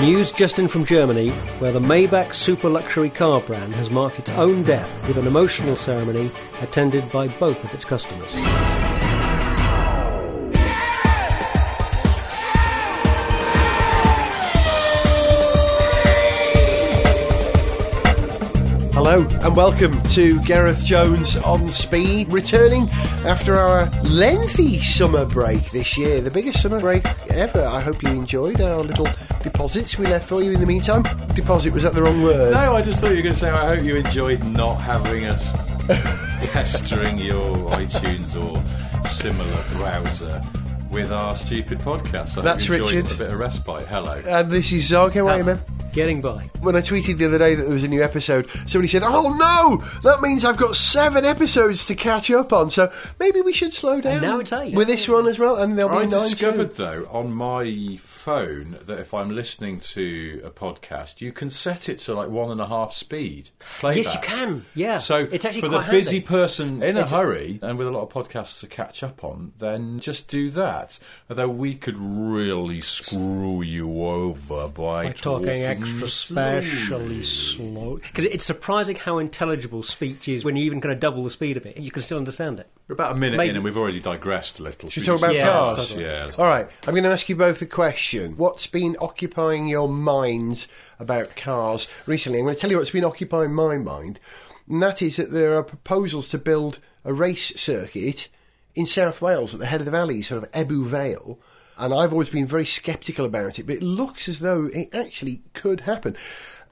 News just in from Germany, where the Maybach super luxury car brand has marked its own death with an emotional ceremony attended by both of its customers. Hello and welcome to Gareth Jones on Speed, returning after our lengthy summer break this year, the biggest summer break ever. I hope you enjoyed our little deposits we left for you in the meantime. Deposit was that the wrong word? No, I just thought you were going to say I hope you enjoyed not having us pestering your iTunes or similar browser with our stupid podcast. I That's hope you enjoyed Richard. A bit of respite. Hello. And this is Zog. How are you, man? Getting by. When I tweeted the other day that there was a new episode, somebody said, "Oh no, that means I've got seven episodes to catch up on." So maybe we should slow down. now it's eight. with this one as well, and there'll I be nine. discovered soon. though on my phone that if I'm listening to a podcast, you can set it to like one and a half speed. Yes, you can. Yeah. So It's actually for the quite busy person in a It's- hurry and with a lot of podcasts to catch up on, then just do that. Although we could really screw you over by, By talking extra specially slow. Because it's surprising how intelligible speech is when you even kind of double the speed of it. You can still understand it. We're about a minute Maybe- in and we've already digressed a little. Should we Should talk about Yeah, cars? let's talk about Yeah. All right, I'm going to ask you both a question. What's been occupying your minds about cars recently? I'm going to tell you what's been occupying my mind, and that is that there are proposals to build a race circuit in South Wales at the head of the valley, sort of Ebbw Vale. And I've always been very sceptical about it, but it looks as though it actually could happen.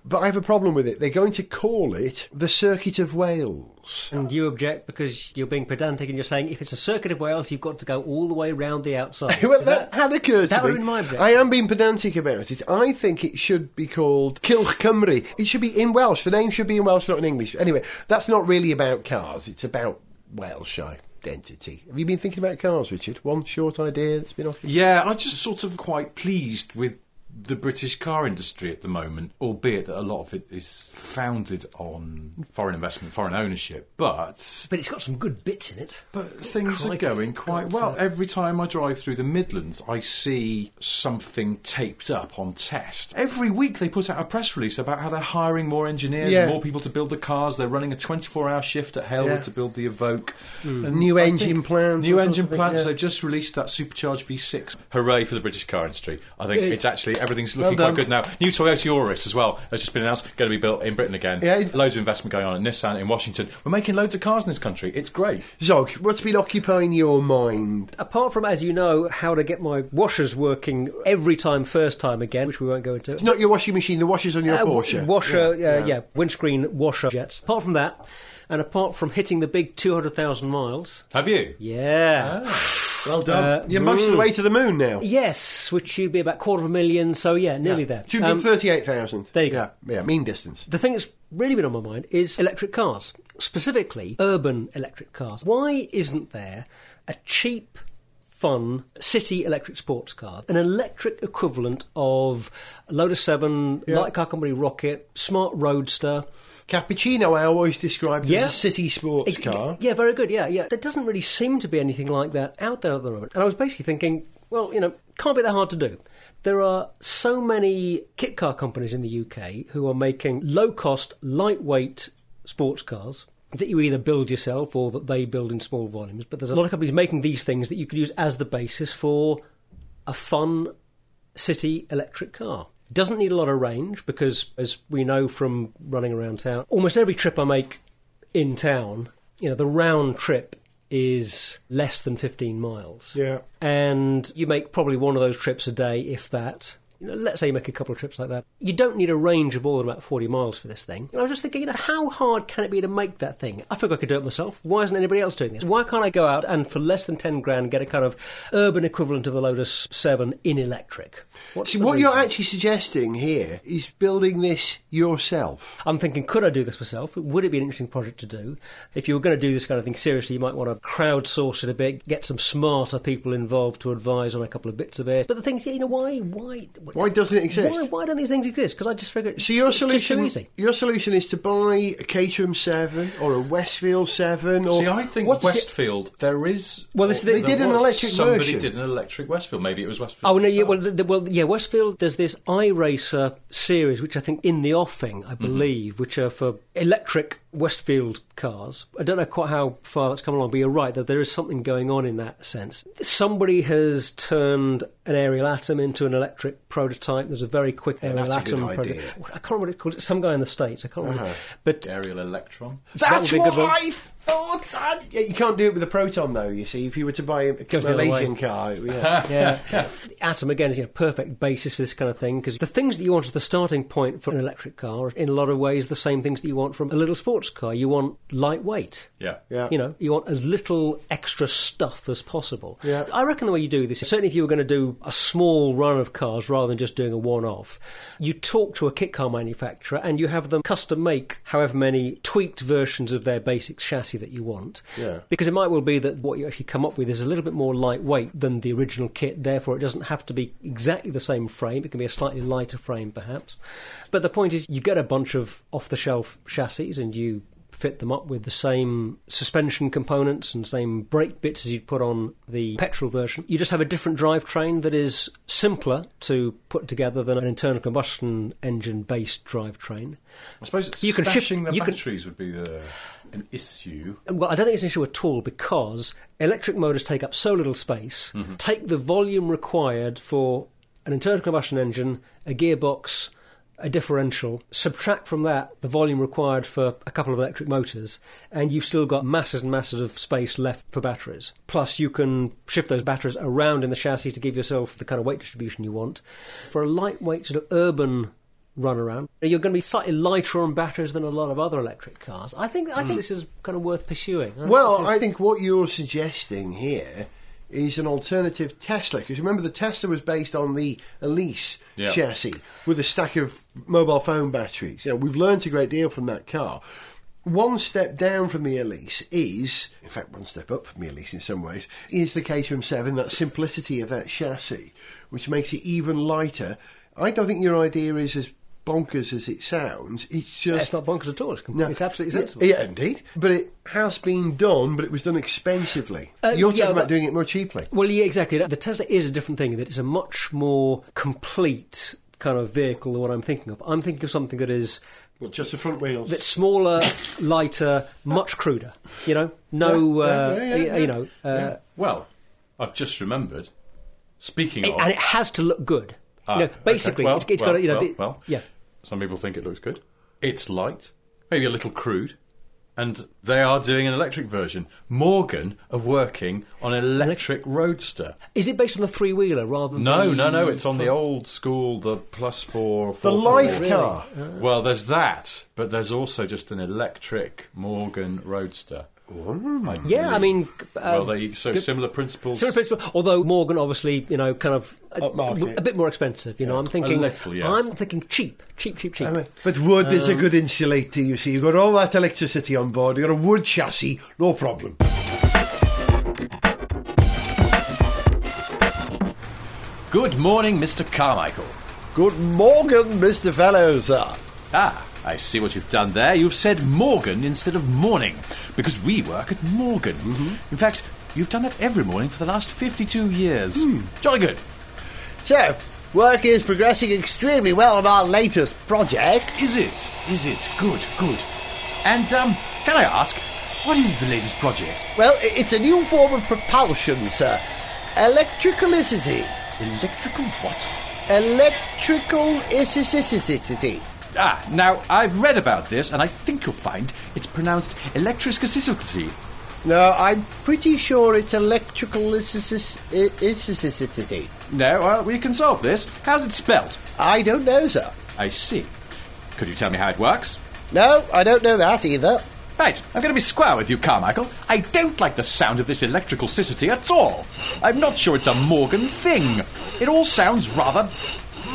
But I have a problem with it. They're going to call it the Circuit of Wales. And you object because you're being pedantic and you're saying if it's a circuit of Wales, you've got to go all the way round the outside. well, Is that, had occurred that to would me. have been my objection. I am being pedantic about it. I think it should be called Cylch Cymru. It should be in Welsh. The name should be in Welsh, not in English. Anyway, that's not really about cars. It's about Welsh identity. Have you been thinking about cars, Richard? One short idea that's been off. Yeah, I'm just sort of quite pleased with the British car industry at the moment, albeit that a lot of it is founded on foreign investment, foreign ownership. But But it's got some good bits in it. but things Crikey, are going quite well. uh, Every time I drive through the Midlands, I see something taped up on test. Every week they put out a press release about how they're hiring more engineers Yeah. and more people to build the cars. They're running a 24-hour shift at Halewood Yeah. to build the Evoque. And New I engine plans New engine plans. yeah. They've just released that supercharged V6. Hooray for the British car industry! I think it's actually everything's looking done. quite good now. New Toyota Auris as well has just been announced, going to be built in Britain again. Yeah. Loads of investment going on at Nissan in Washington. We're making loads of cars in this country. It's great. Zog, what's been occupying your mind? Apart from, as you know, how to get my washers working every time, first time again, which we won't go into. Not your washing machine, the washers on your Uh, Porsche. Washer, Yeah, uh, yeah. windscreen washer jets. Apart from that, and apart from hitting the big 200,000 miles, Have you? yeah. Well done. Uh, You're most of the mm. way to the moon now. Yes, which would be about quarter of a million, so yeah, nearly there. Um, 238,000. there you go. Yeah, yeah, mean distance. The thing that's really been on my mind is electric cars, specifically urban electric cars. Why isn't there a cheap, fun city electric sports car, an electric equivalent of Lotus 7, Yeah. light car company Rocket, Smart Roadster? Cappuccino, I always described Yeah. as a city sports It- car. Yeah, very good. Yeah, yeah. There doesn't really seem to be anything like that out there at the moment. And I was basically thinking, well, you know, can't be that hard to do. There are so many kit car companies in the UK who are making low cost, lightweight sports cars that you either build yourself or that they build in small volumes. But there's a lot of companies making these things that you could use as the basis for a fun city electric car. Doesn't need a lot of range because, as we know from running around town, almost every trip I make in town, you know, the round trip is less than 15 miles. Yeah. And you make probably one of those trips a day, if that. You know, let's say you make a couple of trips like that. You don't need a range of more than about 40 miles for this thing. And I was just thinking, you know, how hard can it be to make that thing? I figure I could do it myself. Why isn't anybody else doing this? Why can't I go out and for less than 10 grand get a kind of urban equivalent of the Lotus 7 in electric? What's what you're actually suggesting here is building this yourself. I'm thinking, could I do this myself? Would it be an interesting project to do? If you were going to do this kind of thing seriously, you might want to crowdsource it a bit, get some smarter people involved to advise on a couple of bits of it. But the thing is, you know, why, why, Why doesn't it exist? Why, why don't these things exist? Because I just figured. So your it's just too solution, easy. your solution is to buy a Caterham Seven or a Westfield Seven. Or See, I think what's it- Westfield. There is. Well, this- or they did an was- electric Somebody version. did an electric Westfield. Maybe it was Westfield. Oh no, yeah, well, the, well, yeah. Westfield, there's this iRacer series, which I think in the offing, Mm-hmm. I believe, which are for electric Westfield cars. I don't know quite how far that's come along, but you're right that there is something going on in that sense. Somebody has turned an Ariel Atom into an electric prototype. There's a very quick Ariel that's a good atom idea. prototype. I can't remember what it's called. It's some guy in the states. I can't remember, Uh-huh. but Ariel Electron. so that That's would a good what. I thought. That, yeah, you can't do it with a proton, though. You see, if you were to buy a Goes the other Malaysian way. car, yeah. yeah. The Atom again is a perfect basis for this kind of thing because the things that you want as the starting point for an electric car are in a lot of ways the same things that you want from a little sports car. You want lightweight. Yeah. Yeah. You know, you want as little extra stuff as possible. Yeah. I reckon the way you do this, certainly if you were going to do a small run of cars rather than just doing a one off, you talk to a kit car manufacturer and you have them custom make however many tweaked versions of their basic chassis that you want. Yeah. Because it might well be that what you actually come up with is a little bit more lightweight than the original kit, therefore it doesn't have to be exactly the same frame. It can be a slightly lighter frame, perhaps. But the point is, you get a bunch of off the shelf chassis and you fit them up with the same suspension components and same brake bits as you'd put on the petrol version. You just have a different drivetrain that is simpler to put together than an internal combustion engine based drivetrain. I suppose You can shift- stashing the you can- batteries would be the, an issue. Well, I don't think it's an issue at all because electric motors take up so little space. Mm-hmm. Take the volume required for an internal combustion engine, a gearbox, a differential, subtract from that the volume required for a couple of electric motors, and you've still got masses and masses of space left for batteries. Plus, you can shift those batteries around in the chassis to give yourself the kind of weight distribution you want. For a lightweight sort of urban run around. You're going to be slightly lighter on batteries than a lot of other electric cars. I think I think hmm. this is kind of worth pursuing. I Well, is- I think what you're suggesting here is an alternative Tesla. Because remember, the Tesla was based on the Elise Yeah. chassis with a stack of mobile phone batteries. You know, we've learnt a great deal from that car. One step down from the Elise is, in fact, one step up from the Elise in some ways, is the Caterham 7, that simplicity of that chassis, which makes it even lighter. I don't think your idea is as bonkers as it sounds. It's just. it's not bonkers at all. It's, No. it's absolutely sensible. Yeah, indeed. But it has been done, but it was done expensively. Uh, You're talking yeah, about that- doing it more cheaply. Well, yeah, exactly. The Tesla is a different thing. That it's a much more complete kind of vehicle than what I'm thinking of. I'm thinking of something that is Well, just the front wheels. that's smaller, lighter, much cruder. You know, no, Yeah, uh, yeah, yeah, yeah. you know, uh, Well, I've just remembered. Speaking it- of, and it has to look good. Ah, you know, okay. basically, Well, it's, it's well, got to, you know, well, the- well. yeah. Some people think it looks good. It's light, maybe a little crude, and they are doing an electric version. Morgan are working on an electric roadster. Is it based on a three wheeler rather than No, the- no, no. It's on the old school, the plus four. the 4 life Really? car. Oh. Well, there's that, but there's also just an electric Morgan Roadster. I Yeah, I mean, uh, well, they so good- similar principles. Similar principle, although Morgan obviously, you know, kind of a, a bit more expensive. You know, I'm thinking, little, yes. I'm thinking cheap, cheap, cheap, cheap. I mean, but wood is a Um, good insulator, you see. You've got all that electricity on board. You've got a wood chassis, no problem. Good morning, Mr. Carmichael. Good morning, Mr. Fellows. Ah, I see what you've done there. You've said Morgan instead of morning, because we work at Morgan. In fact, you've done that every morning for the last 52 years. Jolly good. So, work is progressing extremely well on our latest project. Is it? Is it? Good, good. And, um, can I ask, what is the latest project? Well, it's a new form of propulsion, sir. Electricalicity. Electrical what? Electrical. Ah, now, I've read about this, and I think you'll find it's pronounced electricity. No, I'm pretty sure it's electrical. No, well, we can solve this. How's it spelt? I don't know, sir. I see. Could you tell me how it works? No, I don't know that either. Right, I'm going to be square with you, Carmichael. I don't like the sound of this electrical city at all. I'm not sure it's a Morgan thing. It all sounds rather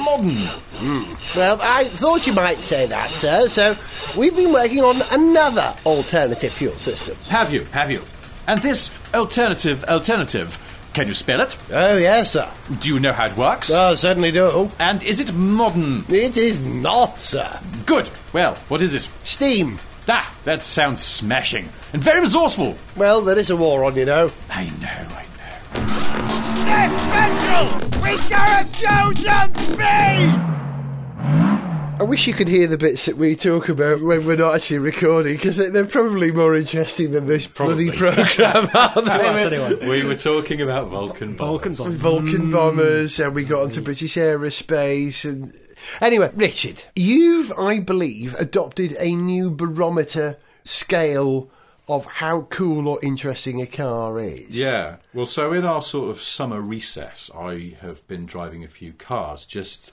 modern. Well, I thought you might say that, sir. So, we've been working on another alternative fuel system. Have you? Have you? And this alternative alternative Can you spell it? Oh, yes, sir. Do you know how it works? I certainly do. and is it modern? It is not, sir. Good. Well, what is it? Steam. Ah, that sounds smashing and very resourceful. Well, there is a war on, you know. I know, I know. I wish you could hear the bits that we talk about when we're not actually recording because they're probably more interesting than this bloody program. To us, anyway. We were talking about Vulcan. Vulcan bomb. Vulcan mm. bombers, and we got onto mm. British aerospace, and anyway, Richard, you've, I believe, adopted a new barometer scale of how cool or interesting a car is. Yeah. Well, so in our sort of summer recess, I have been driving a few cars, just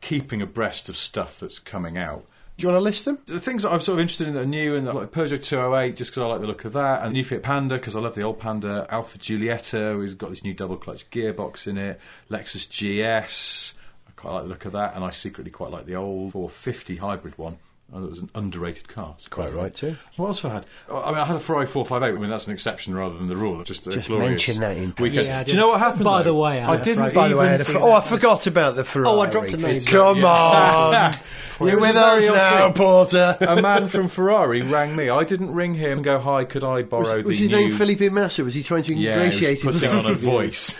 keeping abreast of stuff that's coming out. Do you want to list them? The things that I'm sort of interested in that are new, and like Peugeot 208, just because I like the look of that, and new Fiat Panda because I love the old Panda, Alfa Giulietta, who's got this new double clutch gearbox in it, Lexus GS, I quite like the look of that, and I secretly quite like the old 450 hybrid one. Oh, I thought it was an underrated car. It's Quite right, too. What else have I had? Oh, I mean, I had a Ferrari 458. I mean, that's an exception rather than the rule. Just, a Just glorious mention that in weekend. Yeah, Do you know what happened? By though? the way, I I didn't. By the way, I had a Fer- oh, I forgot about the Ferrari. Oh, I dropped a name. Come Yeah. on. You're with us now, thing. Porter. a man from Ferrari rang me. I didn't ring him and go, "Hi, could I borrow Was, the was his new?" name Felipe Massa? Was he trying to yeah, he ingratiate was putting himself? on a voice.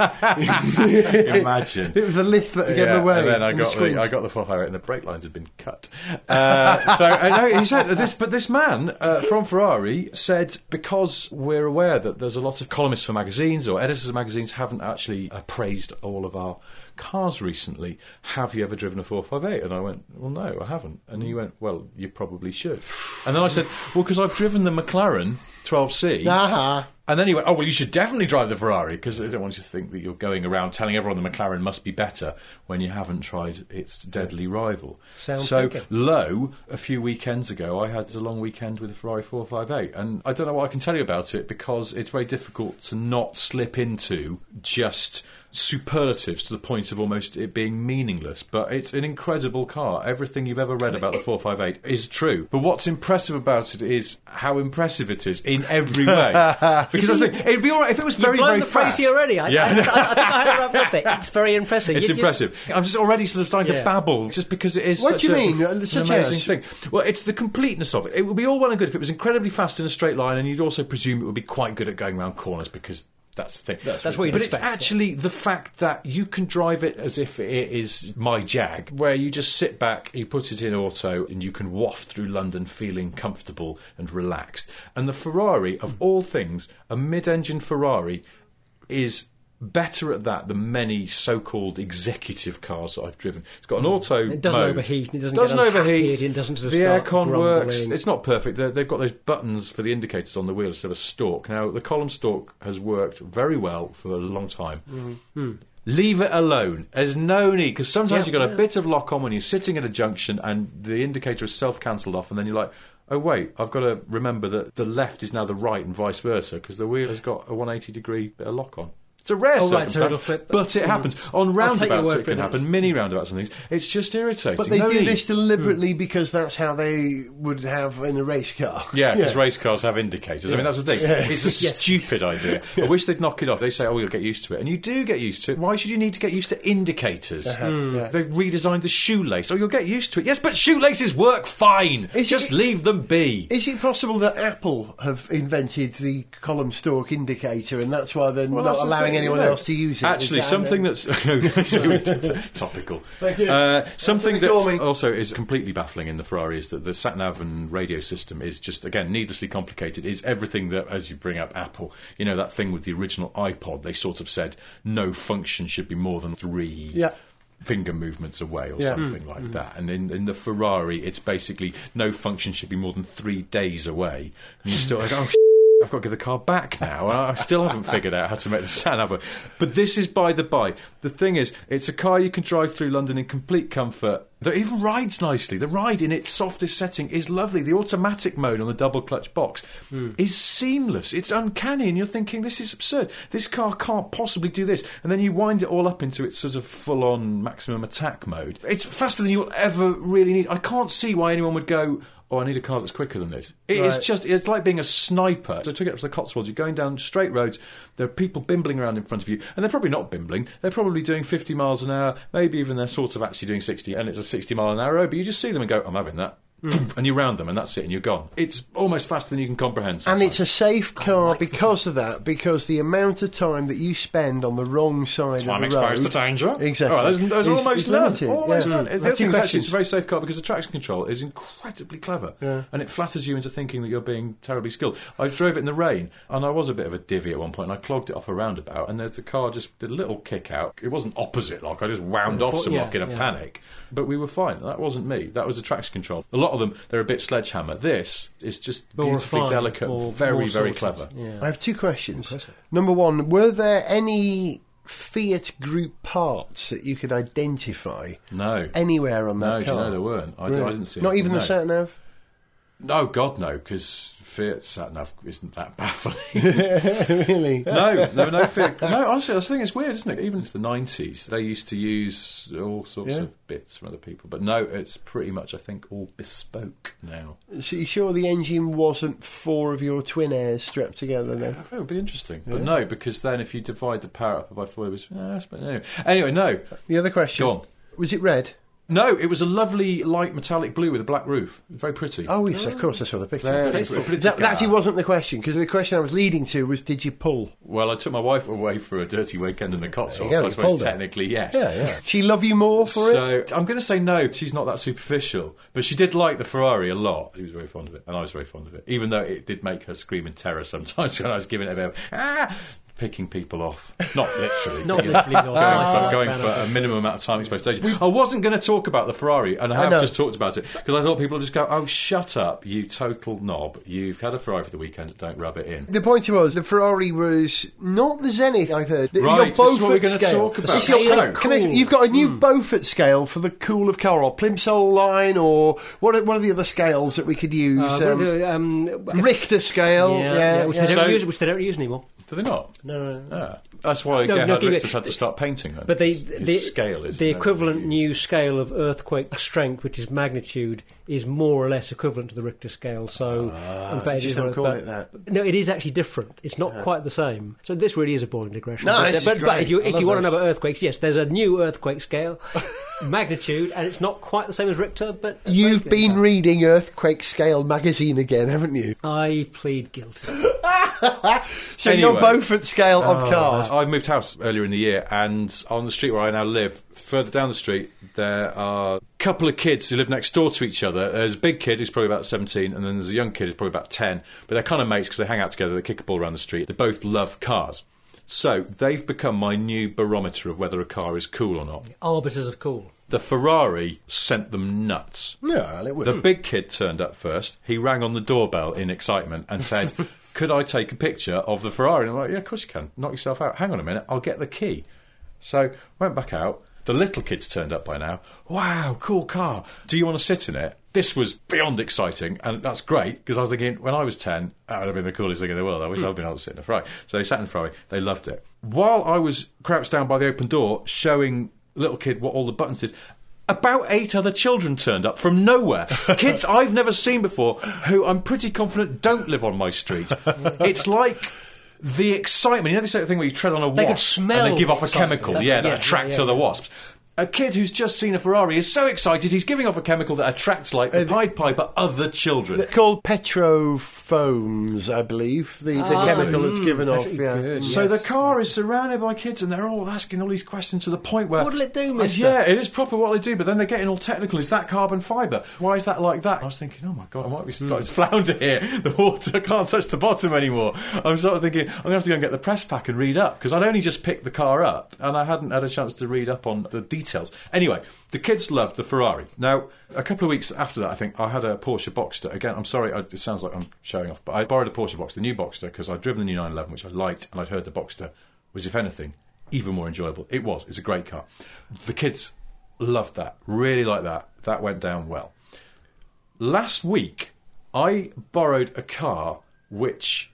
Imagine. It was a lift that gave Yeah, away. and then I got the, squint. I got the 458 and the brake lines had been cut. Uh, So uh, no, he said this, but this man uh, from Ferrari said because we're aware that there's a lot of columnists for magazines or editors of magazines haven't actually appraised all of our cars recently. Have you ever driven a 458? And I went, well, no, I haven't. And he went, well, you probably should. And then I said, well, because I've driven the McLaren 12C. Aha. Uh-huh. And then he went, "Oh well, you should definitely drive the Ferrari because I don't want you to think that you're going around telling everyone the McLaren must be better when you haven't tried its deadly rival." Sound so thinking. low a few weekends ago, I had a long weekend with a Ferrari 458, and I don't know what I can tell you about it because it's very difficult to not slip into just superlatives to the point of almost it being meaningless. But it's an incredible car. Everything you've ever read about the 458 is true. But what's impressive about it is how impressive it is in every way. because I think it'd be all right if it was very, You've very the phrase fast. here already. I, yeah. I, I, I think I had wrapped up there. It's very impressive. It's You just- impressive. I'm just already sort of starting Yeah. to babble just because it is. What such do you a- mean? Uh, An amazing as? thing. Well, it's the completeness of it. It would be all well and good if it was incredibly fast in a straight line, and you'd also presume it would be quite good at going around corners because. That's the thing. That's what you'd but expect, it's actually the fact that you can drive it as if it is my Jag, where you just sit back, you put it in auto, and you can waft through London feeling comfortable and relaxed. And the Ferrari, of all things, a mid-engine Ferrari, is better at that than many so-called executive cars that I've driven. It's got an auto. It doesn't mode. overheat, it doesn't doesn't overheat. it doesn't sort of the aircon works. It's not perfect. They're, they've got those buttons for the indicators on the wheel instead of a stalk. Now the column stalk has worked very well for a long time. Mm-hmm. Leave it alone. There's no need because sometimes Yeah, you've got a bit of lock on when you're sitting at a junction and the indicator is self-cancelled off, and then you're like. Oh wait! I've got to remember that the left is now the right and vice versa because the wheel has got a 180 degree bit of lock on. It's a rare Oh, right, so flip. but it Mhm. happens on I'll take your roundabouts. It for it, can happen, mini roundabouts and things. It's just irritating. But they No do need. this deliberately because that's how they would have in a race car. Yeah, because race cars have indicators. I mean, that's the thing. It's a Yes. stupid idea. I wish they'd knock it off. They say, oh, you'll get used to it. And you do get used to it. Why should you need to get used to indicators? Uh-huh, yeah. They've redesigned the shoelace. Oh, you'll get used to it. Yes, but shoelaces work fine. Is Just it- leave them be. Is it possible that Apple have invented the column stalk indicator and that's why they're Well, not allowing anyone else to use it? Actually, something that's topical. Thank you. Uh, something that they call me. also is completely baffling in the Ferrari is that the sat nav and radio system is just again needlessly complicated. Is everything that, as you bring up Apple, you know that thing with the original iPod, they sort of said no function should be more than three. Yeah. Finger movements away, or Yeah. something like that. And in, in the Ferrari, it's basically no function should be more than three days away. And you're still like, oh, I've got to give the car back now. and I still haven't figured out how to make the sound work. But this is by the by. The thing is, it's a car you can drive through London in complete comfort. That even rides nicely. The ride in its softest setting is lovely. The automatic mode on the double clutch box hmm. is seamless. It's uncanny, and you're thinking this is absurd. This car can't possibly do this. And then you wind it all up into its sort of full-on maximum attack mode. It's faster than you'll ever really need. I can't see why anyone would go. Oh, I need a car that's quicker than this. It is Right. just, it's like being a sniper. So I took it up to the Cotswolds. You're going down straight roads. There are people bimbling around in front of you. And they're probably not bimbling. They're probably doing 50 miles an hour. Maybe even they're sort of actually doing 60 and it's a 60 mile an hour road. But you just see them and go, I'm having that. Mm. And you round them and that's it and you're gone. It's almost faster than you can comprehend. And it's a safe car because of that, because the amount of time that you spend on the wrong side I'm of the exposed to danger. Exactly. All right, there's, there's Is- almost is none. limited, Almost yeah. none. The That's other thing your is actually it's a very safe car because the traction control is incredibly clever, and it flatters you into thinking that you're being terribly skilled. I drove it in the rain, and I was a bit of a divvy at one point, and I clogged it off a roundabout, and the, the car just did a little kick out. It wasn't opposite lock; I just wound off some yeah, lock in a yeah. panic. But we were fine. That wasn't me. That was the traction control. A lot of them, they're a bit sledgehammer. This is just More beautifully refined, delicate, more- very, more very clever. Yeah. I have two questions. Number one, were there any Fiat Group parts that you could identify No. anywhere on that No, do you car? know there weren't? I, Really? I didn't see Not anything, even no. the sat nav. No, God, no, because Fiat sat nav isn't that baffling. really? no, there were no Fiat. No, honestly, I think it's weird, isn't it? Even into the nineties, they used to use all sorts Yeah. of bits from other people, but no, it's pretty much, I think, all bespoke now. So you sure the engine wasn't four of your twin airs strapped together then? It would be interesting, but no, because then if you divide the power up by four, it was. eh, anyway, no, The other question. Go on. Was it red? No, it was a lovely light metallic blue with a black roof, very pretty. Oh yes, of course I saw the picture. Very That, pretty that car. actually wasn't the question because the question I was leading to was, did you pull? Well, I took my wife away for a dirty weekend in the Cotswolds, so I suppose technically yes. Yeah, yeah. She love you more for it. So I'm going to say no. She's not that superficial, but she did like the Ferrari a lot. She was very fond of it, and I was very fond of it. Even though it did make her scream in terror sometimes when I was giving it a bit of ah, picking people off. Not literally, Not but, you know, literally, going sorry. for, going for a minimum amount of time exposed station. I wasn't going to talk about the Ferrari, and I I have know. just talked about it because I thought people would just go, "Oh, shut up, you total knob! You've had a Ferrari for the weekend. Don't rub it in." The point was the Ferrari was not the Zenith. I've heard. The- Right, your this is what we're Beaufort gonna talk about. It's your- Scale can can I- cool. you've got a new Beaufort scale for the cool of car, or Plimsoll line, or what? Are, what are the other scales that we could use? Uh, um, the, um, Richter scale. yeah, Yeah, yeah, which. They don't So- use, which they don't use anymore. Do they not? No, no, no. Ah, that's why No, Gerhard no, give it- Richter's had to start painting then. But the His- his the scale is the equivalent new scale of earthquake strength, which is magnitude, is more or less equivalent to the Richter scale. So, ah, in fact, they it don't one call it that. No, it is actually different. It's not quite the same. So this really is a boring digression. No, but, this is but, but if you if you want to know about earthquakes, yes, there's a new earthquake scale, magnitude, and it's not quite the same as Richter. But You've been reading Earthquake Scale magazine again, haven't you? I plead guilty. So Anyway. your Beaufort scale of oh, cars. I moved house earlier in the year, and on the street where I now live, further down the street, there are a couple of kids who live next door to each other. There's a big kid who's probably about 17, and then there's a young kid who's probably about 10. But they're kind of mates because they hang out together, they kick a ball around the street. They both love cars. So they've become my new barometer of whether a car is cool or not. Arbiters of cool. The Ferrari sent them nuts. Yeah, well, it would. The big kid turned up first. He rang on the doorbell in excitement and said, Could I take a picture of the Ferrari? And I'm like, Yeah, of course you can. Knock yourself out. Hang on a minute, I'll get the key. So went back out. The little kid's turned up by now. Wow, cool car. Do you want to sit in it? This was beyond exciting, and that's great because I was thinking when I was 10, that would have been the coolest thing in the world. I wish hmm. I'd been able to sit in a Ferrari. So they sat in the Ferrari, they loved it. While I was crouched down by the open door showing the little kid what all the buttons did, about eight other children turned up from nowhere. Kids I've never seen before who I'm pretty confident don't live on my street. it's like the excitement. You know, this sort of thing where you tread on a wasp They could smell and they give off a chemical, yeah, that yeah, attracts yeah, other yeah. wasps. A kid who's just seen a Ferrari is so excited he's giving off a chemical that attracts like the uh, Pied Piper other children. They're called petrofoams, I believe. The, the ah. chemical that's mm. given off. Yeah. good. So Yes. the car is surrounded by kids, and they're all asking all these questions to the point where What'll it do, Uh, mister? Yeah, it is proper what they do, but then they're getting all technical. Is that carbon fibre? Why is that like that? I was thinking, oh my god, I might be starting to hmm. flounder here. The water can't touch the bottom anymore. I'm sort of thinking I'm going to have to go and get the press pack and read up because I'd only just picked the car up and I hadn't had a chance to read up on the details. Anyway, the kids loved the Ferrari. Now, a couple of weeks after that, I think I had a Porsche Boxster. Again, I'm sorry, I, it sounds like I'm showing off, but I borrowed a Porsche Boxster, the new Boxster, because I'd driven the new 911, which I liked, and I'd heard the Boxster was, if anything, even more enjoyable. It was. It's a great car. The kids loved that, really liked that. That went down well. Last week, I borrowed a car which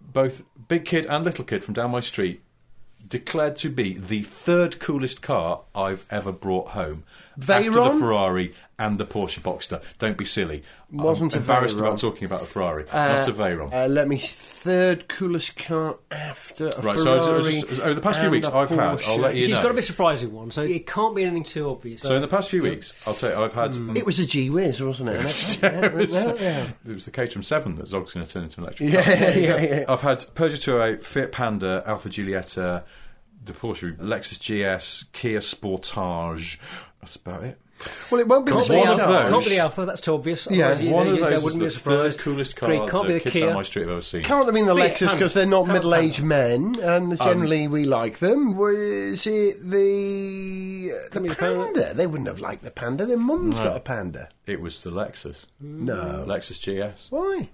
both big kid and little kid from down my street declared to be the third coolest car I've ever brought home. After the Ferrari and the Porsche Boxster. Don't be silly. Wasn't a I'm embarrassed Veyron. about talking about a Ferrari. Not a Veyron. Uh, let me third coolest car after a Right, so I was- I was just- over the past few weeks, I've had- I'll Porsche. let you She's know. got to be a surprising one, so it can't be anything too obvious. so in the past few weeks, I'll tell you, I've had. It was a G Wiz, wasn't it? it, was, yeah, yeah. it was the Caterham 7 that Zog's going to turn into an electric Yeah, car. yeah, yeah. I've had Peugeot 208, Fiat Panda, Alfa Giulietta, the Porsche, Lexus GS, Kia Sportage. That's about it. Well, it won't be Can't the be, one of Alfa, those- can't be the Alfa, that's too obvious. Yeah, Otherwise, you- One you- of there those wouldn't be is the surprise. third coolest car Agreed, can't be the the kids Kia. down my street have ever seen. Can't have been the Fiat Lexus because they're not middle-aged men, and Um, generally we like them. Was it the the Can be the Panda. Panda? They wouldn't have liked the Panda. Their mum's got a Panda. It was the Lexus. No, Lexus GS. why?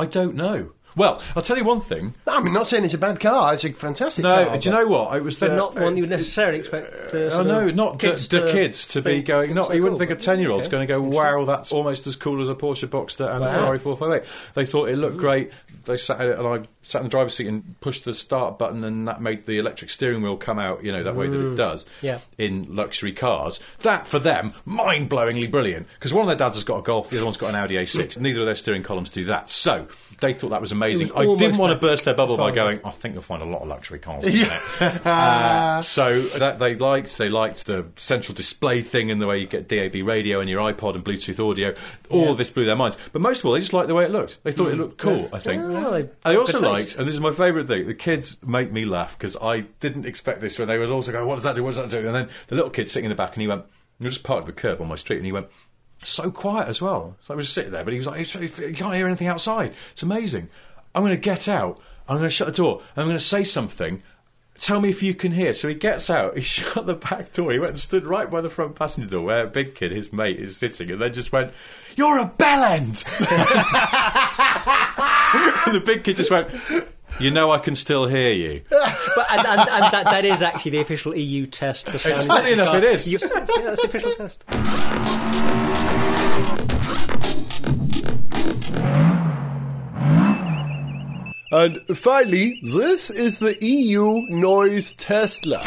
I don't know. Well, I'll tell you one thing. I mean, not saying it's a bad car. It's a fantastic No, car. do you know what? It was But the, not one you would necessarily expect the Oh sort no, of not kids the, the kids to be think going. it's Not so you wouldn't cool, think a but- ten-year-old's okay. going to go, "Wow, that's almost as cool as a Porsche Boxster and a Wow. Ferrari 458." They thought it looked mm. great. They sat in it, and I sat in the driver's seat and pushed the start button, and that made the electric steering wheel come out. You know that way that it mm. does. Yeah. In luxury cars, that for them, mind-blowingly brilliant. Because one of their dads has got a Golf, the other one's got an Audi A6. Neither of their steering columns do that. So they thought that was amazing. I didn't want to burst their bubble by going. I think you'll find a lot of luxury cars. in it." Uh, so that they liked. They liked the central display thing and the way you get DAB radio and your iPod and Bluetooth audio. All of this blew their minds. But most of all, they just liked the way it looked. They thought it looked cool. I think. Yeah, well, they- also liked, and this is my favourite thing. The kids make me laugh because I didn't expect this when they would also go, "What does that do? What does that do?" And then the little kid sitting in the back, and he went, "We just parked the curb on my street," and he went. So quiet as well. So I was just sitting there, but he was like, "You can't hear anything outside. It's amazing." I'm going to get out. I'm going to shut the door. I'm going to say something. Tell me if you can hear. So he gets out. He shut the back door. He went and stood right by the front passenger door where a big kid, his mate, is sitting, and then just went, "You're a bellend." and the big kid just went, "You know, I can still hear you." But, and, and, and that, that is actually the official EU test for sound. It's funny enough, it is. You- see, that's the official test. And finally, this is the EU noise Tesla.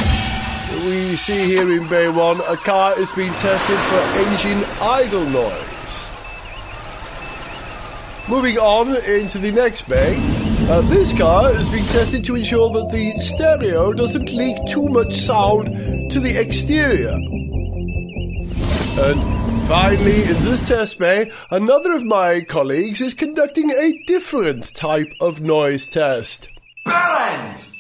We see here in Bay 1 a car is being tested for engine idle noise. Moving on into the next bay, uh, this car is being tested to ensure that the stereo doesn't leak too much sound to the exterior. And finally, in this test bay, another of my colleagues is conducting a different type of noise test. Bellend!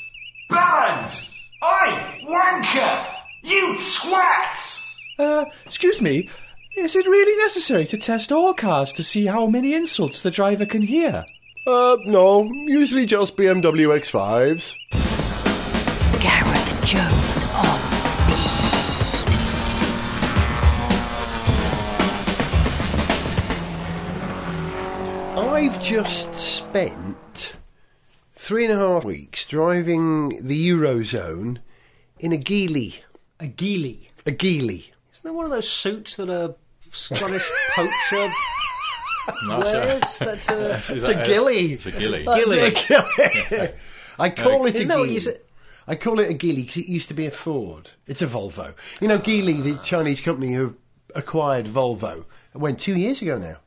Bellend! Oi, wanker! You twat! Uh, excuse me, is it really necessary to test all cars to see how many insults the driver can hear? Uh, no, usually just BMW X5s. Gareth Jones just spent three and a half weeks driving the Eurozone in a Geely. A Geely. A Geely. Isn't that one of those suits that a Scottish poacher No, wears? That's a. Is It's that a Gilly. It's a gilly. Gilly. I call it a Isn't that what you Geely. I call it a Geely because it used to be a Ford. It's a Volvo. You know, Geely, the Chinese company who acquired Volvo, went two years ago now.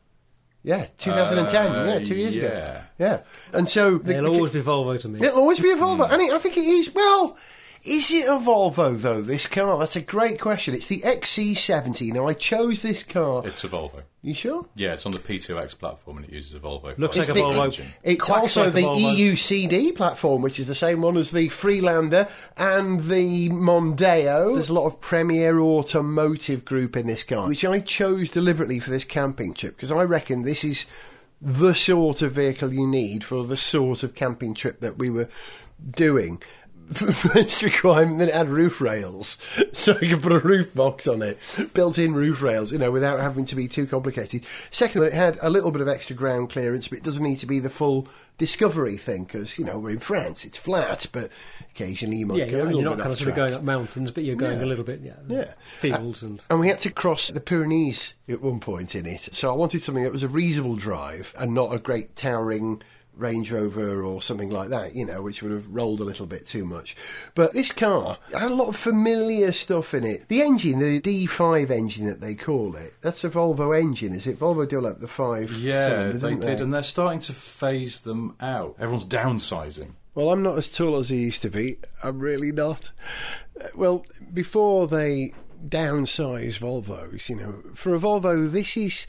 Yeah, 2010. Uh, yeah, two years yeah. ago. Yeah. And so... the- They'll always be Volvo to me. It'll always be a Volvo. And it, I think it is. Well, is it a Volvo, though, this car? That's a great question. It's the XC70. Now, I chose this car. It's a Volvo. you sure? Yeah, it's on the P2X platform and it uses a Volvo. Looks like a It's the- Volvo. engine. It's Quacks also like the Volvo. EU CD platform, which is the same one as the Freelander and the Mondeo. There's a lot of Premier Automotive Group in this car, which I chose deliberately for this camping trip because I reckon this is the sort of vehicle you need for the sort of camping trip that we were doing. First requirement that it had roof rails, so you could put a roof box on it, built-in roof rails, you know, without having to be too complicated. Second, it had a little bit of extra ground clearance, but it doesn't need to be the full discovery thing because you know we're in France, it's flat, but occasionally you might Yeah, go a you're, little you're not kind of sort of going up mountains, but you're going Yeah. a little bit, yeah. Yeah. Fields and. And we had to cross the Pyrenees at one point in it. So I wanted something that was a reasonable drive and not a great towering Range Rover or something like that, you know, which would have rolled a little bit too much. But this car had a lot of familiar stuff in it. The engine, the D5 engine that they call it, that's a Volvo engine, is it? Volvo developed the 5 Yeah, they did, and they're starting to phase them out. Everyone's downsizing. Well, I'm not as tall as I used to be. I'm really not. Well, before they downsize Volvos, you know, for a Volvo, this is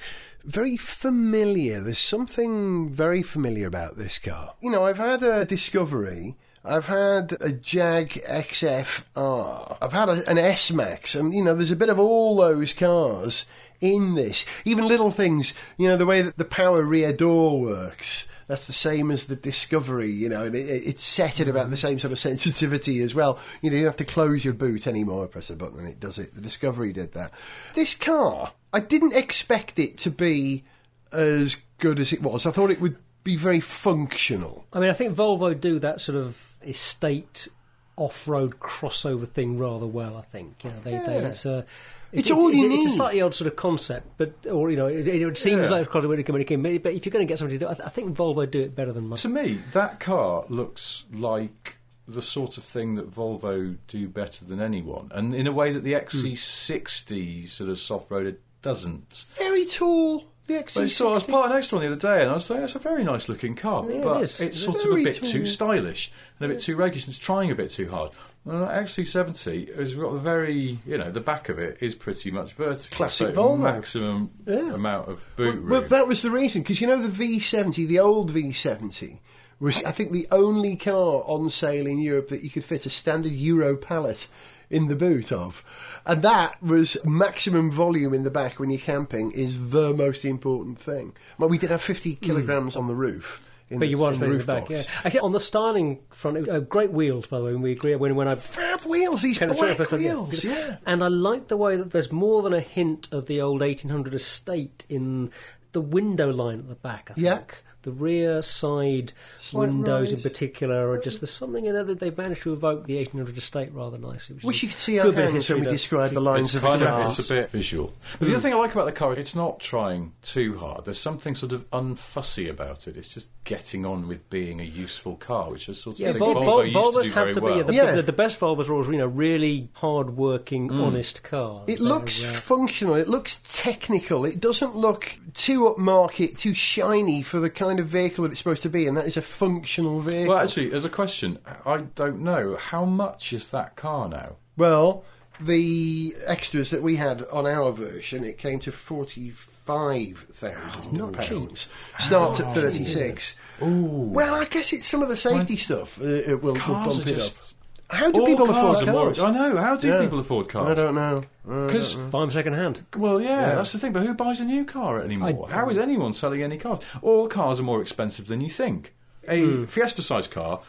very familiar. There's something very familiar about this car. You know, I've had a Discovery. I've had a Jag XF-R. I've had a, an S-Max. And, you know, there's a bit of all those cars in this. Even little things, you know, the way that the power rear door works. That's the same as the Discovery, you know, and it, it- it's set at about the mm-hmm. same sort of sensitivity as well. You know, you don't have to close your boot anymore, press a button and it does it. The Discovery did that. This car, I didn't expect it to be as good as it was. I thought it would be very functional. I mean, I think Volvo do that sort of estate off-road crossover thing rather well. I think you know they, they it's a It's all you it's, a slightly odd sort of concept, but or you know it, it seems Yeah. like it's quite a way to communicate. But but if you're going to get somebody to do, it, I, think Volvo do it better than most. To me, that car looks like the sort of thing that Volvo do better than anyone, and in a way that the hmm. XC60 sort of soft roader doesn't. Very tall. The But it's sort of, I was XC60. parked next to one the other day, and I was saying it's a very nice looking car, Yeah, but is. it's It's sort of a bit too stylish and a bit too rakish, and it's trying a bit too hard. That XC70 has got a very, you know, the back of it is pretty much vertical, Classic so Volvo. maximum Yeah. amount of boot Well, room. well, that was the reason because you know the V70, the old V70, was I think the only car on sale in Europe that you could fit a standard Euro pallet in the boot of, and that was maximum volume in the back when you're camping is the most important thing. Well, we did have 50 hmm. kilograms on the roof. But the, you want in the back, box. yeah. Actually, on the styling front, uh, great wheels, by the way. When we agree, when when I Fab wheels, these black sort of- yeah. wheels, yeah. And I like the way that there's more than a hint of the old 1800 estate in the window line at the back. I Yeah. think the rear side Slight windows in particular are just mm-hmm. there's something in there that they've managed to evoke the 1800 estate rather nicely. Which Wish you a could see our good bit of hands when history we describe the lines it's of kind the of car. it's a bit visual. But the hmm. other thing I like about the car, it's not trying too hard. There's something sort of unfussy about it. It's just getting on with being a useful car, which is sort of Yeah, thing Vol- Volvo Vol- used Volvos to do have very to be well. yeah, the, Yeah. the, the best Volvos are always you know really hard-working, hmm. honest cars. It They're, looks uh, functional. It looks technical. It doesn't look too upmarket, too shiny for the kind of vehicle that it's supposed to be, and that is a functional vehicle. Well, actually, as a question, I don't know how much is that car now. Well, the extras that we had on our version, it came to forty-five thousand pounds. Starts at thirty-six. Well, I guess it's some of the safety stuff. Uh, it will, will bump it just- up. How do All people cars afford are more- cars? I know. How do Yeah. people afford cars? I don't know. Because buy them second hand. well, yeah, Yeah. that's the thing. But who buys a new car anymore? I- How is anyone selling any cars? All cars are more expensive than you think. A Hmm. Fiesta-sized car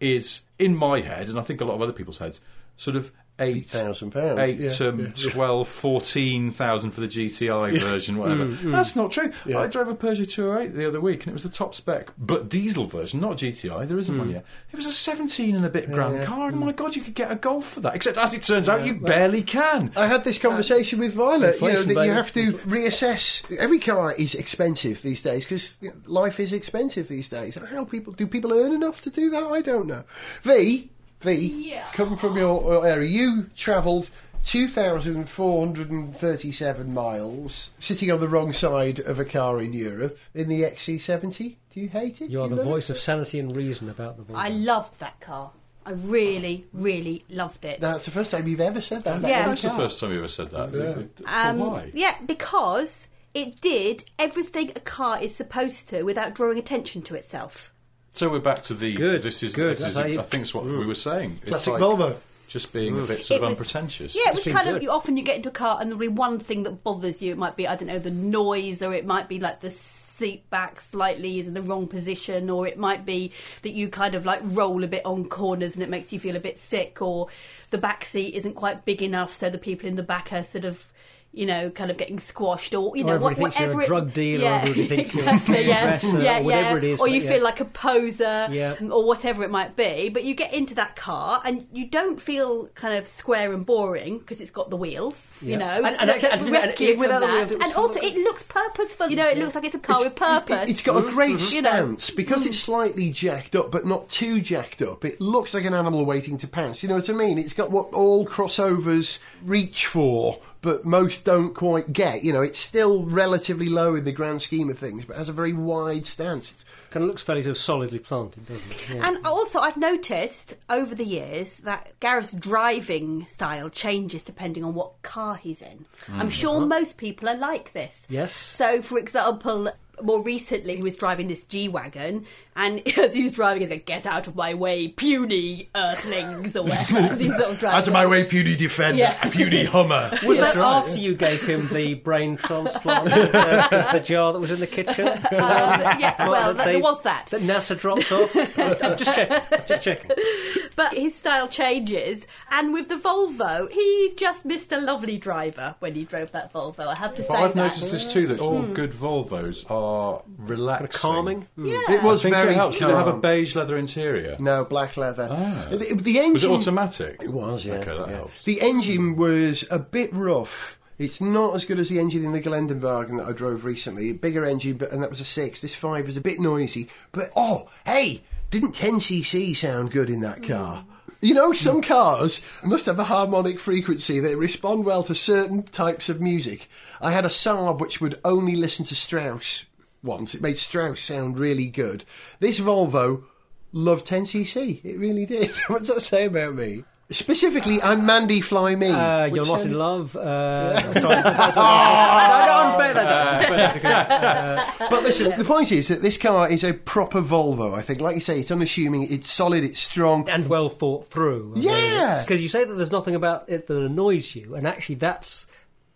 is, in my head, and I think a lot of other people's heads, sort of eight £8,000 pounds, eight, yeah, um, yeah, yeah. 12, 14,000 for the GTI version, whatever. Mm, mm. That's not true. I drove a Peugeot 208 the other week, and it was the top spec, but diesel version, not GTI. There isn't one mm. yet. It was a 17 and a bit grand car, and my God, you could get a Golf for that. Except, as it turns out, you barely can. I had this conversation with Violet. You know that you have to reassess. Every car is expensive these days because life is expensive these days. How people do people earn enough to do that? I don't know. V V, Yeah. come from your, your area. You travelled. 2,437 miles sitting on the wrong side of a car in Europe in the XC70. Do you hate it? You Do are the voice it? of sanity and reason about the Volvo. I loved that car. I really, really loved it. That's the first time you've ever said that. about Yeah. That's the first time you ever said that. For Um, why? Yeah, because it did everything a car is supposed to without drawing attention to itself. So we're back to the. Good, This is. good, This is you- I think it's what we were saying. It's Classic like Volvo. Just being a bit sort It of was- unpretentious. Yeah, it was kind good. of. You, often you get into a car and there'll be one thing that bothers you. It might be I don't know the noise, or it might be like the seat back slightly is in the wrong position, or it might be that you kind of like roll a bit on corners and it makes you feel a bit sick, or the back seat isn't quite big enough, so the people in the back are sort of you know, kind of getting squashed, or you Or know, what, thinks you're a whatever. drug dealer, yeah, everybody thinks you're a exactly, yeah, hairdresser, or yeah, whatever yeah. it is, or you yeah. feel like a poser, Yeah. or whatever it might be. But you get into that car and you don't feel kind of square and boring because it's got the wheels, Yeah. you know, And- and and- and from without the wheels, and also it looks purposeful. You know, it looks like it's a car with purpose. It's got a great mm-hmm. know. stance because it's slightly jacked up, but not too jacked up. It looks like an animal waiting to pounce. You know what I mean? It's got what all crossovers reach for, but most don't quite get. You know, it's still relatively low in the grand scheme of things, but has a very wide stance. Kind of looks fairly sort of solidly planted, doesn't it? Yeah. And also, I've noticed over the years that Gareth's driving style changes depending on what car he's in. Hmm. I'm sure uh-huh. most people are like this. Yes. So, for example, more recently, he was driving this G wagon, and as he was driving, he said, "Get out of my way, puny earthlings," or whatever. as he's sort of driving. Out of my way, puny defender, Yeah. puny Hummer. Was that after you gave him the brain transplant, uh, the, the jar that was in the kitchen? Um, yeah, well, That there was that. That NASA dropped off. I'm, I'm just checking. Just checking. But his style changes, and with the Volvo, he's just Mr. Lovely Driver when he drove that Volvo. I have to say I've that. noticed this too that all good Volvos are relaxing. Calming. Yeah. It was I think very it helps. Did it have a calm. beige leather interior? No, black leather. Ah. The, the engine Was it automatic? It was, yeah. Okay, that yeah. helps. The engine was a bit rough. It's not as good as the engine in the Geländewagen that I drove recently. Bigger engine, but and that was a six. This five is a bit noisy. But oh, hey, didn't 10cc sound good in that car? You know, some cars must have a harmonic frequency that respond well to certain types of music. I had a Saab which would only listen to Strauss once. It made Strauss sound really good. This Volvo loved 10cc. It really did. what does that say about me? Specifically, I'm Mandy Fly Me. Uh, you're not in love. Uh, sorry, that's no, no, unfair that. But listen, the point is that this car is a proper Volvo. I think, like you say, it's unassuming, it's solid, it's strong. and well thought through. Yeah. because you say that there's nothing about it that annoys you, and actually that's.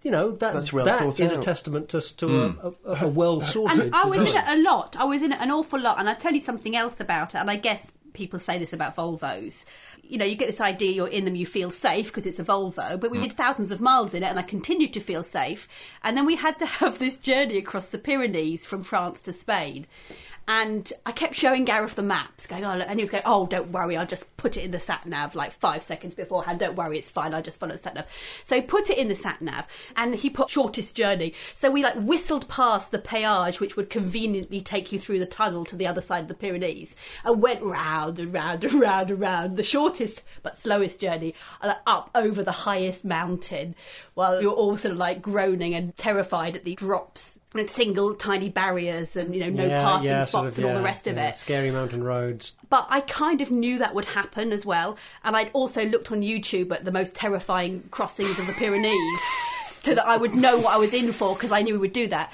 You know that That's well that thought is a testament to, to a, hmm. a, a well sorted. And I was in it a lot. I was in it an awful lot. And I tell you something else about it. And I guess people say this about Volvos. You know, you get this idea you're in them, you feel safe because it's a Volvo. But we hmm. did thousands of miles in it, and I continued to feel safe. And then we had to have this journey across the Pyrenees from France to Spain. And I kept showing Gareth the maps, going, oh, look, and he was going, oh, don't worry, I'll just put it in the sat nav like five seconds beforehand. Don't worry, it's fine. I'll just follow the sat nav. So he put it in the sat nav, and he put shortest journey. So we like whistled past the péage, which would conveniently take you through the tunnel to the other side of the Pyrenees, and went round and round and round and round the shortest but slowest journey, uh, up over the highest mountain, while you're all sort of like groaning and terrified at the drops and single tiny barriers and you know no Yeah, passing yeah, spots sort of, and all the rest of it. Scary mountain roads. But I kind of knew that would happen as well, and I'd also looked on YouTube at the most terrifying crossings of the Pyrenees, so that I would know what I was in for because I knew we would do that.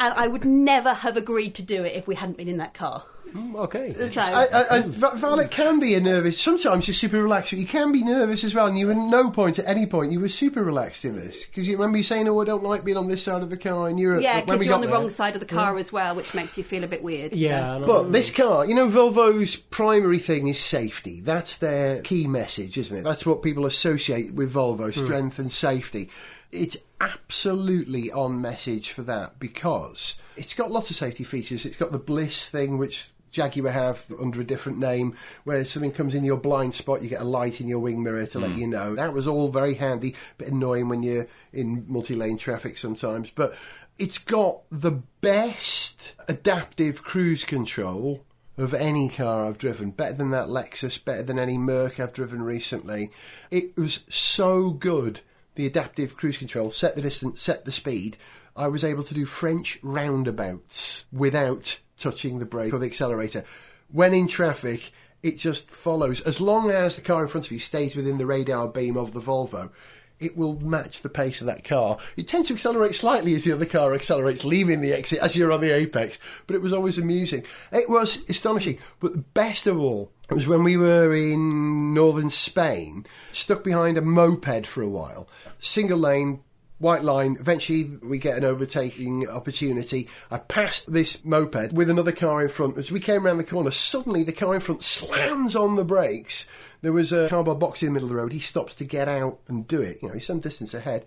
And I would never have agreed to do it if we hadn't been in that car. Mm, Okay. So I, I, I, Violet can be a nervous. Sometimes you're super relaxed, but you can be nervous as well. And you, at no point, at any point, you were super relaxed in this because you remember you saying, "Oh, I don't like being on this side of the car," and you're yeah, because you're on the there. wrong side of the car as well, which makes you feel a bit weird. Yeah, and But this car, you know, Volvo's primary thing is safety. That's their key message, isn't it? That's what people associate with Volvo, strength and safety. It's absolutely on message for that because it's got lots of safety features. It's got the BLIS thing, which Jaguar have under a different name, where something comes in your blind spot, you get a light in your wing mirror to let mm. you know. That was all very handy, but annoying when you're in multi-lane traffic sometimes, but it's got the best adaptive cruise control of any car I've driven. Better than that Lexus, better than any Merc I've driven recently. It was so good. The adaptive cruise control set the distance, set the speed. I was able to do French roundabouts without touching the brake or the accelerator. When in traffic, it just follows. As long as the car in front of you stays within the radar beam of the Volvo, it will match the pace of that car. You tend to accelerate slightly as the other car accelerates, leaving the exit as you're on the apex, but it was always amusing. It was astonishing. But best of all was when we were in northern Spain, stuck behind a moped for a while, single lane, white line. Eventually, we get an overtaking opportunity. I passed this moped with another car in front. As we came around the corner, suddenly the car in front slams on the brakes. There was a cardboard box in the middle of the road. He stops to get out and do it. You know, he's some distance ahead.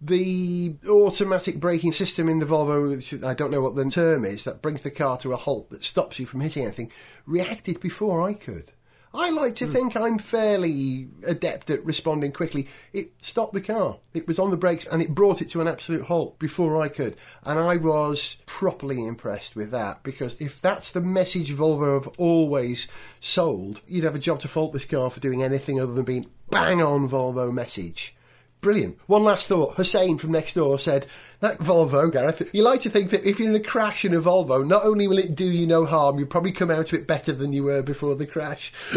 the automatic braking system in the Volvo, I don't know what the term is, that brings the car to a halt, that stops you from hitting anything, reacted before I could. I like to hmm. think I'm fairly adept at responding quickly. It stopped the car. It was on the brakes and it brought it to an absolute halt before I could. And I was properly impressed with that because if that's the message Volvo have always sold, you'd have a job to fault this car for doing anything other than being bang on Volvo message. Brilliant. One last thought. Hussein from next door said, That Volvo, Gareth, you like to think that if you're in a crash in a Volvo, not only will it do you no harm, you'll probably come out of it better than you were before the crash.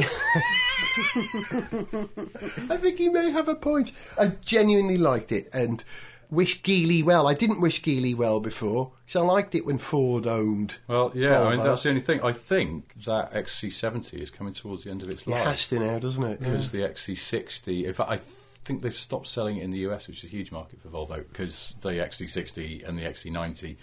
I think he may have a point. I genuinely liked it and wish Geely well. I didn't wish Geely well before because I liked it when Ford owned. Well, yeah, I mean that's the only thing. I think that XC70 is coming towards the end of its life. It has to now, doesn't it? because the XC60. In fact, I think they've stopped selling it in the US, which is a huge market for Volvo, because the XC60 and the XC90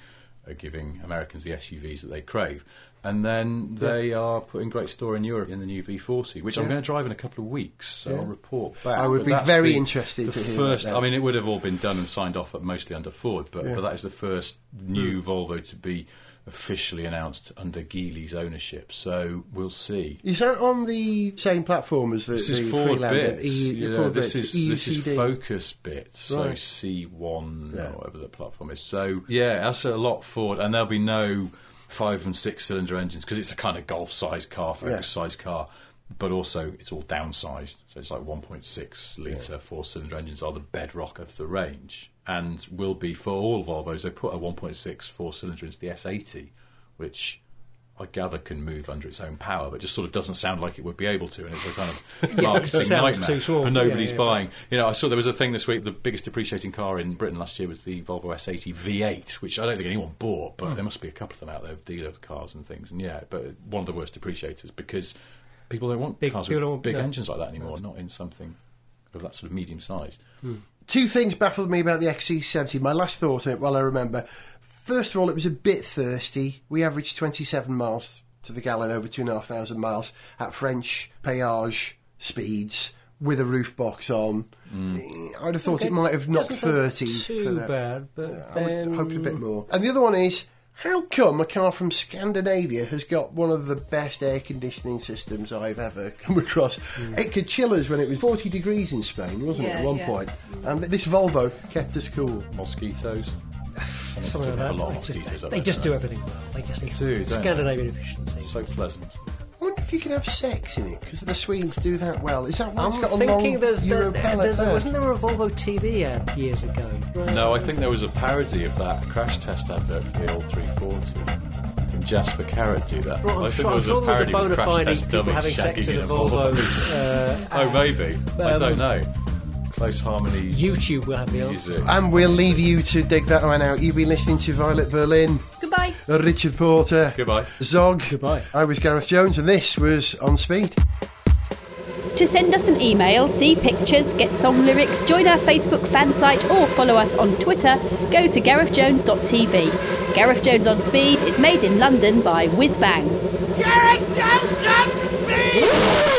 are giving Americans the SUVs that they crave. And then they are putting great store in Europe in the new V40, which I'm going to drive in a couple of weeks. So Yeah. I'll report back. I would But be very the- interested The first. I mean, it would have all been done and signed off at mostly under Ford, but, Yeah. but that is the first new hmm. Volvo to be officially announced under Geely's ownership. So we'll see. Is that on the same platform as the, This the is Ford Freelander? bits. EU yeah, Ford this bits, is this is Focus bits. So Right. C1 Yeah. or whatever the platform is. So yeah, that's a lot Ford, and there'll be no five and six cylinder engines because it's a kind of golf sized car, focus Yeah. sized car. But also, it's all downsized. So it's like 1.6 litre four cylinder engines are the bedrock of the range and will be for all Volvos. They put a 1.6 four cylinder into the S80, which I gather can move under its own power, but just sort of doesn't sound like it would be able to, and it's a kind of marketing sounds nightmare. too. But nobody's Yeah, yeah. buying. You know, I saw there was a thing this week. The biggest depreciating car in Britain last year was the Volvo S80 V8, which I don't think anyone bought, but hmm. there must be a couple of them out there, dealer cars and things. And yeah, but one of the worst depreciators because people don't want Big- cars with big yeah. engines like that anymore, not in something of that sort of medium size. Hmm. Two things baffled me about the XC70. My last thought on it, while I remember. First of all, it was a bit thirsty. We averaged 27 miles to the gallon over 2,500 miles at French péage speeds with a roof box on. Mm. I'd have thought it might have knocked Doesn't 30 Too for that. bad, but I would then hope a bit more. And the other one is, how come a car from Scandinavia has got one of the best air conditioning systems I've ever come across? Hmm. It could chill us when it was 40 degrees in Spain, wasn't it, at one yeah. point? And this Volvo kept us cool. Mosquitoes. something like that. They just, mosquitoes they just don't do they? everything well. They just They do, don't? Scandinavian efficiency. So pleasant. I wonder if you can have sex in it, because the Swedes do that well. Is that why I'm it's got a thinking long there's, Euro the, pallet there's a, there? wasn't there a Volvo TV ad years ago? No, I think there was a parody of that crash test advert for the old 340. And Jasper Carrott do that. Well, I'm I think sure, there was sure a there was a parody bona with crash test people dummies having sex in a a Volvo. Volvo. uh, Oh, maybe. I Um, don't know. Close harmony YouTube will have the answer. music. And we'll leave you to dig that one out. You've been listening to Violet Berlin, Goodbye. Richard Porter, Goodbye. Zog. Goodbye. I was Gareth Jones, and this was On Speed. To send us an email, see pictures, get song lyrics, join our Facebook fan site, or follow us on Twitter, go to garethjones.tv. Gareth Jones on Speed is made in London by Whizbang. Gareth Jones on speed!